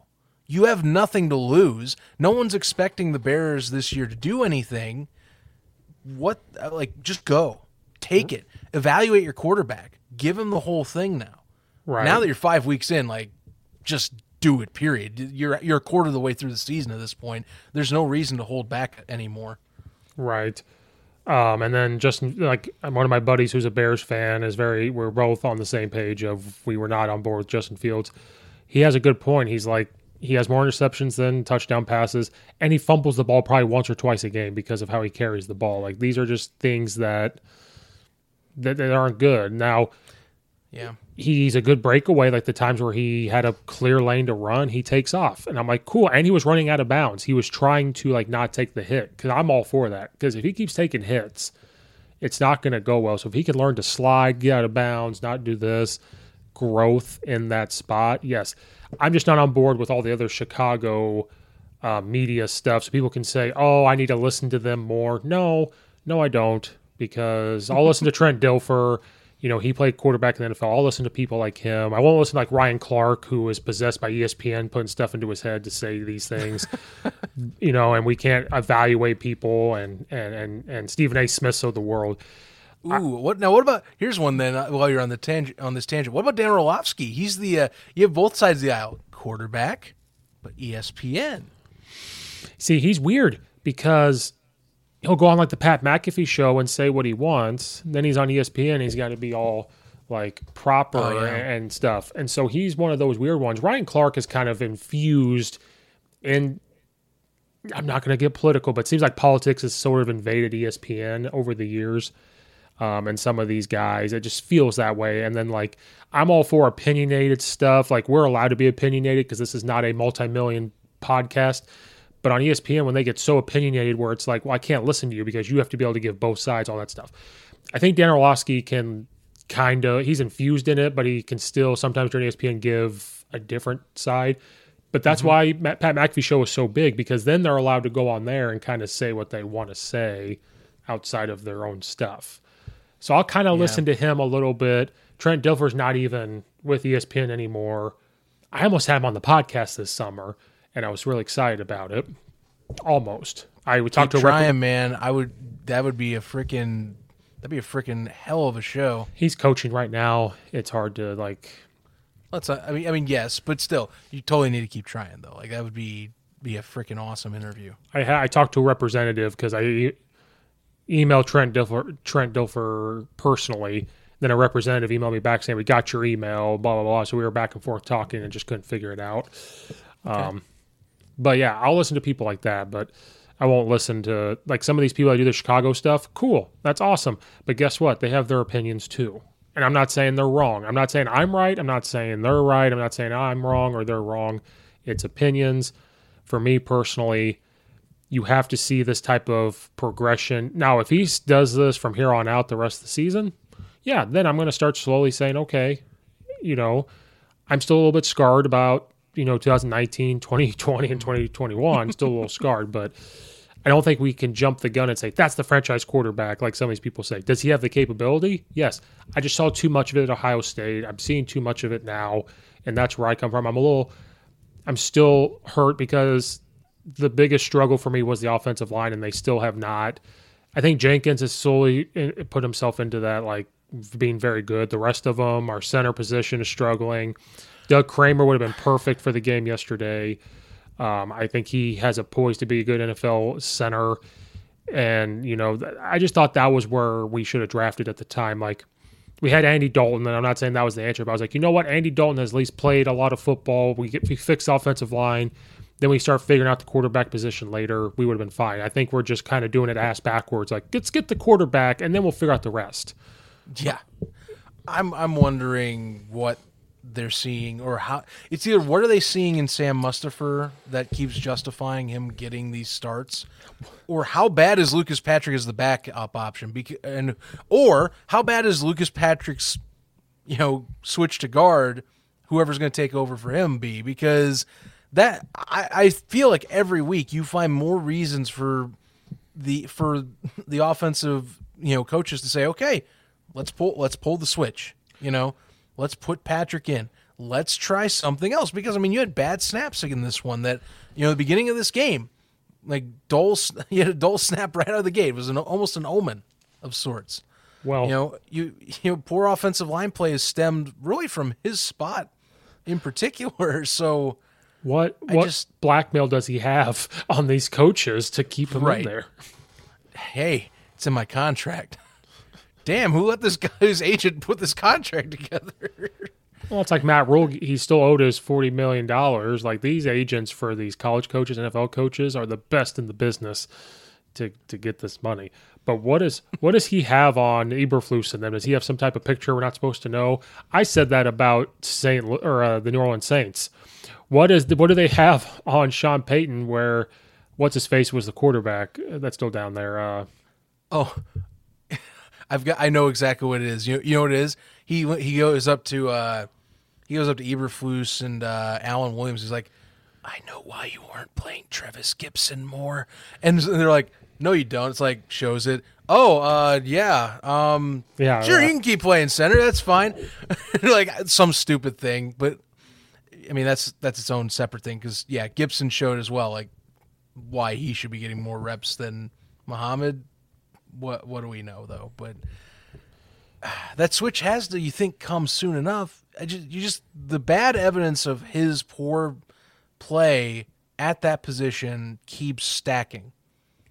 You have nothing to lose. No one's expecting the Bears this year to do anything. What like just go. Take it. Evaluate your quarterback. Give him the whole thing now. Right. Now that you're 5 weeks in, like just do it period. You're you're a quarter of the way through the season at this point. There's no reason to hold back anymore. Right. Um, and then just like one of my buddies who's a Bears fan is very, we're both on the same page of we were not on board with Justin Fields. He has a good point. He's like, he has more interceptions than touchdown passes, and he fumbles the ball probably once or twice a game because of how he carries the ball. Like these are just things that that, that aren't good. Now, Yeah. He's a good breakaway. Like the times where he had a clear lane to run, he takes off, and I'm like, cool. And he was running out of bounds. He was trying to like not take the hit because I'm all for that. Because if he keeps taking hits, it's not going to go well. So if he can learn to slide, get out of bounds, not do this, growth in that spot, yes. I'm just not on board with all the other Chicago uh, media stuff. So people can say, oh, I need to listen to them more. No, no, I don't. Because I'll listen to Trent Dilfer. You know, he played quarterback in the NFL. I'll listen to people like him. I won't listen to like Ryan Clark, who is possessed by ESPN putting stuff into his head to say these things. you know, and we can't evaluate people and and and and Stephen A. Smiths of the world. Ooh, what now? What about here's one then? uh, While you're on the tangent on this tangent, what about Dan Orlovsky? He's the uh, you have both sides of the aisle, quarterback, but ESPN. See, he's weird because he'll go on like the Pat McAfee show and say what he wants. Then he's on ESPN. He's got to be all like proper Oh, yeah. and stuff. And so he's one of those weird ones. Ryan Clark is kind of infused in. I'm not going to get political, but it seems like politics has sort of invaded ESPN over the years. um, and some of these guys. It just feels that way. And then like I'm all for opinionated stuff. Like we're allowed to be opinionated because this is not a multi-million podcast. But on ESPN, when they get so opinionated, where it's like, well, I can't listen to you because you have to be able to give both sides, all that stuff. I think Dan Orlovsky can kind of he's infused in it, but he can still sometimes during ESPN give a different side. But that's mm-hmm. why Pat McAfee show is so big because then they're allowed to go on there and kind of say what they want to say outside of their own stuff. So I'll kind of yeah. listen to him a little bit. Trent Dilfer's not even with ESPN anymore. I almost had him on the podcast this summer, and I was really excited about it. Almost. I would talk Keep to trying, rep- man. I would. That would be a freaking. That'd be a freaking hell of a show. He's coaching right now. It's hard to like. Let's. Uh, I mean. I mean. Yes, but still, you totally need to keep trying though. Like that would be be a freaking awesome interview. I I talked to a representative because I emailed Trent Dilfer, Trent Dilfer personally. Then a representative emailed me back saying we got your email, blah blah blah. So we were back and forth talking and just couldn't figure it out. Okay. Um, but yeah, I'll listen to people like that, but I won't listen to like some of these people that do the Chicago stuff. Cool, that's awesome. But guess what? They have their opinions too. And I'm not saying they're wrong. I'm not saying I'm right. I'm not saying they're right. I'm not saying I'm wrong or they're wrong. It's opinions. For me personally, you have to see this type of progression. Now, if he does this from here on out the rest of the season, yeah, then I'm going to start slowly saying, okay, you know, I'm still a little bit scarred about, you know, 2019, 2020, and 2021. Mm-hmm. still a little scarred, but I don't think we can jump the gun and say that's the franchise quarterback, like some of these people say. Does he have the capability? Yes. I just saw too much of it at Ohio State. I'm seeing too much of it now, and that's where I come from. I'm a little, I'm still hurt because the biggest struggle for me was the offensive line, and they still have not. I think Jenkins has slowly eh, put himself into that, like being very good. The rest of them, our center position is struggling. Doug Kramer would have been perfect for the game yesterday. Um, I think he has a poise to be a good NFL center. And, you know, I just thought that was where we should have drafted at the time. Like, we had Andy Dalton, and I'm not saying that was the answer, but I was like, you know what? Andy Dalton has at least played a lot of football. We get we fix offensive line. Then we start figuring out the quarterback position later. We would have been fine. I think we're just kind of doing it ass backwards. Like, let's get the quarterback, and then we'll figure out the rest. Yeah, I'm I'm wondering what they're seeing or how it's either what are they seeing in Sam Mustipher that keeps justifying him getting these starts? Or how bad is Lucas Patrick as the backup option? Because, and or how bad is Lucas Patrick's you know switch to guard whoever's going to take over for him be? Because that I, I feel like every week you find more reasons for the for the offensive you know coaches to say okay let's pull let's pull the switch you know let's put Patrick in let's try something else because I mean you had bad snaps in this one that you know the beginning of this game like Dole you had a Dole snap right out of the gate it was an, almost an omen of sorts well you know you you know poor offensive line play is stemmed really from his spot in particular so what what just, blackmail does he have on these coaches to keep him right. in there? Hey, it's in my contract. Damn, who let this guy's agent put this contract together? Well, it's like Matt Rhule. He still owed us forty million dollars. Like these agents for these college coaches, NFL coaches, are the best in the business to to get this money. But what is what does he have on Eberflus and them? Does he have some type of picture we're not supposed to know? I said that about Saint or uh, the New Orleans Saints. What is the, what do they have on Sean Payton where what's his face was the quarterback? That's still down there. Uh, oh, I've got I know exactly what it is. You you know what it is? He he goes up to uh, he goes up to Eberflus and uh, Alan Williams. He's like, I know why you weren't playing Trevis Gipson more, and they're like, No, you don't. It's like shows it. Oh, uh, yeah, um, yeah, sure, yeah. you can keep playing center. That's fine. like some stupid thing, but I mean, that's that's its own separate thing because yeah, Gipson showed as well like why he should be getting more reps than Muhammad. What what do we know though? But that switch has to you think come soon enough. I just you just the bad evidence of his poor play at that position keeps stacking.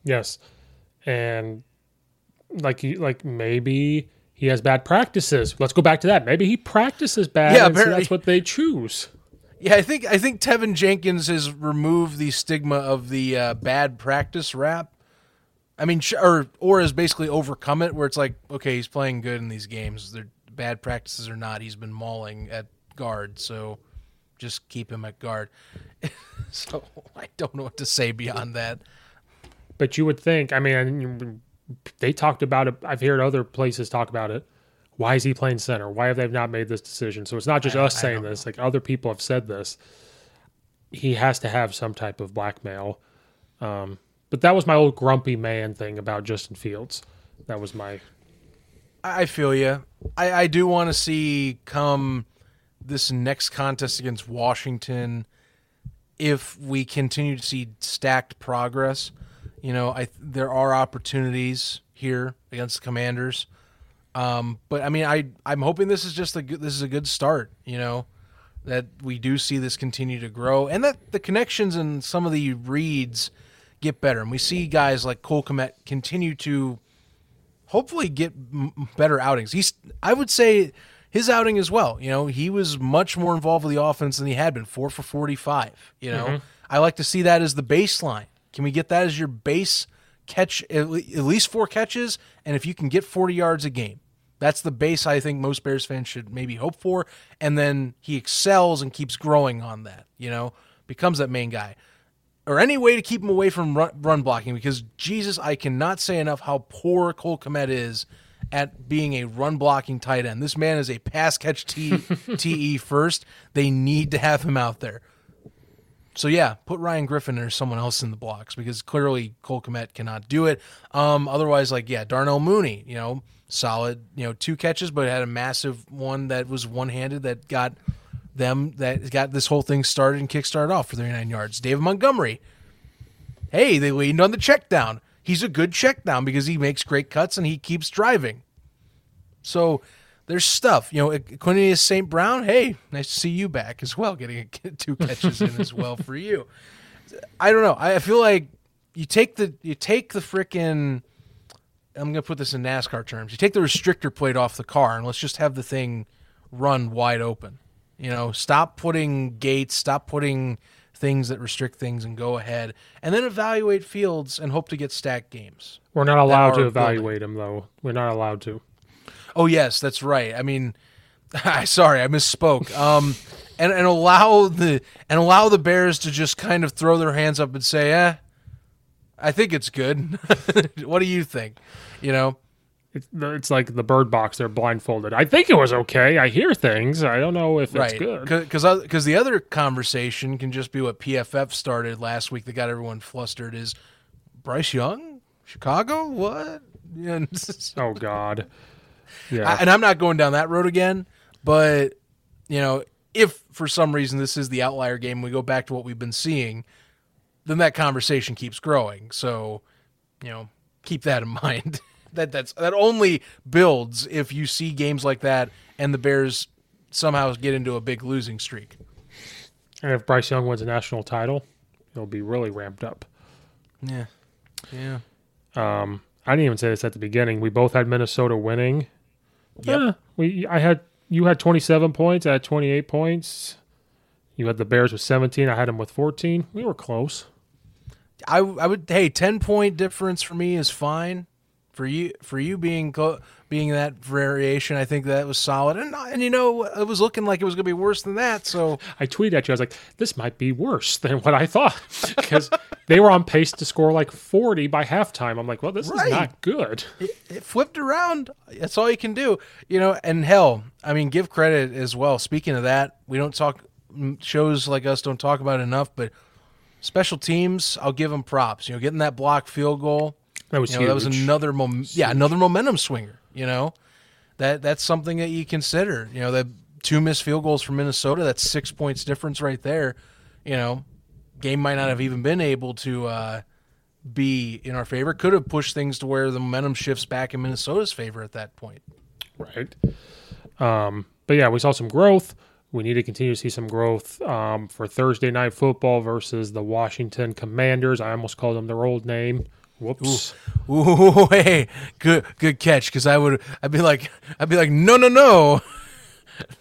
Yes, and like you like maybe he has bad practices. Let's go back to that. Maybe he practices bad. Yeah, so that's what they choose. Yeah, I think I think Teven Jenkins has removed the stigma of the uh, bad practice rap I mean, or or has basically overcome it, where it's like, okay, he's playing good in these games. They're bad practices or not, he's been mauling at guard, so just keep him at guard. so I don't know what to say beyond that. But you would think, I mean, they talked about it. I've heard other places talk about it. Why is he playing center? Why have they not made this decision? So it's not just I- us I saying this. Like other people have said this. He has to have some type of blackmail. Um, but that was my old grumpy man thing about Justin Fields. That was my I feel you. I, I do want to see come this next contest against Washington if we continue to see stacked progress. You know, I there are opportunities here against the Commanders. Um, but I mean, I I'm hoping this is just a good, this is a good start. You know, that we do see this continue to grow, and that the connections and some of the reads get better, and we see guys like Cole Kmet continue to hopefully get m- better outings. He's I would say his outing as well. You know, he was much more involved with the offense than he had been. Four for forty-five. You know, Mhm. I like to see that as the baseline. Can we get that as your base catch? At least four catches, and if you can get forty yards a game. That's the base I think most Bears fans should maybe hope for. And then he excels and keeps growing on that, you know, becomes that main guy. Or any way to keep him away from run, run blocking because, Jesus, I cannot say enough how poor Cole Kmet is at being a run blocking tight end. This man is a pass catch T, TE first. They need to have him out there. So yeah, put Ryan Griffin or someone else in the blocks because clearly Cole Kmet cannot do it. Um, otherwise, like yeah, Darnell Mooney, you know, solid, you know, two catches, but had a massive one that was one handed that got them that got this whole thing started and kickstarted off for 39 yards. David Montgomery, hey, they leaned on the check down. He's a good check down because he makes great cuts and he keeps driving. So there's stuff, you know. Equanimeous St. Brown, hey, nice to see you back as well, getting a, two catches in as well for you. I don't know. I feel like you take the you take the frickin' I'm gonna put this in NASCAR terms. You take the restrictor plate off the car and let's just have the thing run wide open. You know, stop putting gates, stop putting things that restrict things, and go ahead, and then evaluate fields and hope to get stacked games. We're not allowed to building. evaluate him though. We're not allowed to. Oh yes, that's right. I mean, sorry, I misspoke. Um, and and allow the and allow the Bears to just kind of throw their hands up and say, "Eh, I think it's good." what do you think? You know, It's, it's like the bird box. They're blindfolded. I think it was okay. I hear things. I don't know if it's good. Because because the other conversation can just be what PFF started last week that got everyone flustered. Is Bryce Young, Chicago? What? Oh God. Yeah. I- and I'm not going down that road again. But you know, if for some reason this is the outlier game, we go back to what we've been seeing, then that conversation keeps growing. So, you know, keep that in mind. That that's that only builds if you see games like that and the Bears somehow get into a big losing streak. and if Bryce Young wins a national title, it'll be really ramped up. Yeah, yeah. Um, I didn't even say this at the beginning. We both had Minnesota winning. Yep. Eh, we I had you had 27 points. I had 28 points. You had the Bears with 17. I had them with 14. We were close. I I would hey, 10 point difference for me is fine. For you for you being being that variation, I think that was solid. And and you know, it was looking like it was going to be worse than that. So I tweeted at you. I was like, "This might be worse than what I thought," because they were on pace to score like 40 by halftime. I'm like, "Well, this Right. is not good." it, it flipped around. That's all you can do, you know. And hell, I mean, give credit as well. Speaking of that, we don't talk shows like us don't talk about it enough, but special teams, I'll give them props. You know, getting that block field goal. That was you know, that was another mom- yeah, another momentum swinger. You know, that that's something that you consider. You know, the two missed field goals from Minnesota. That's six points difference right there. You know, game might not have even been able to uh, be in our favor. Could have pushed things to where the momentum shifts back in Minnesota's favor at that point. Right. Um, but yeah, we saw some growth. We need to continue to see some growth um, for Thursday night football versus the Washington Commanders. I almost called them their old name. Whoops. Ooh, hey, good good catch. Because I would, I'd be like, I'd be like, no, no, no,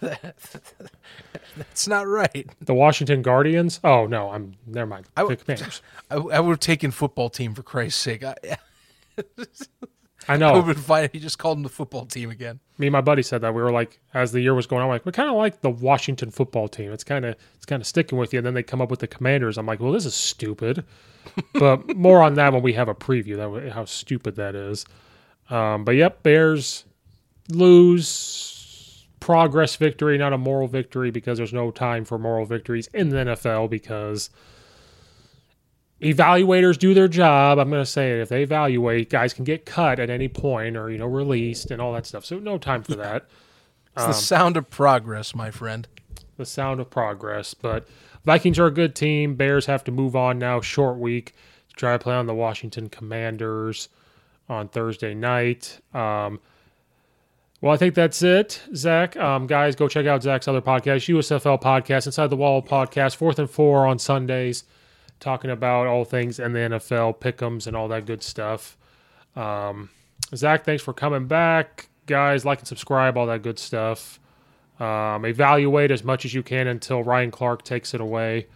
that's not right. The Washington Guardians. Oh no, I'm never mind. I the would- Commanders. I, I would have taken football team for Christ's sake. I, I know. He just called him the football team again. Me and my buddy said that we were like, as the year was going on, like we kind of like the Washington football team. It's kind of it's kind of sticking with you. And then they come up with the Commanders. I'm like, well, this is stupid. but more on that when we have a preview. That how stupid that is. Um, but yep, Bears lose progress victory, not a moral victory, because there's no time for moral victories in the NFL because evaluators do their job. I'm going to say it. If they evaluate, guys can get cut at any point or, you know, released and all that stuff. So no time for that. It's the sound of progress, my friend. The sound of progress. But Vikings are a good team. Bears have to move on now. Short week to try to play on the Washington Commanders on Thursday night. Um, well, I think that's it, Zach. Um, guys, go check out Zach's other podcast, USFL podcast, Inside the Wall podcast, fourth and four on Sundays, talking about all things in the NFL, pick'ems, and all that good stuff. Um, Zach, thanks for coming back. Guys, like and subscribe, all that good stuff. Um, evaluate as much as you can until Ryan Clark takes it away.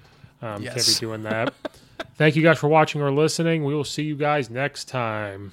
Um, Yes. Can't be doing that. Thank you guys for watching or listening. We will see you guys next time.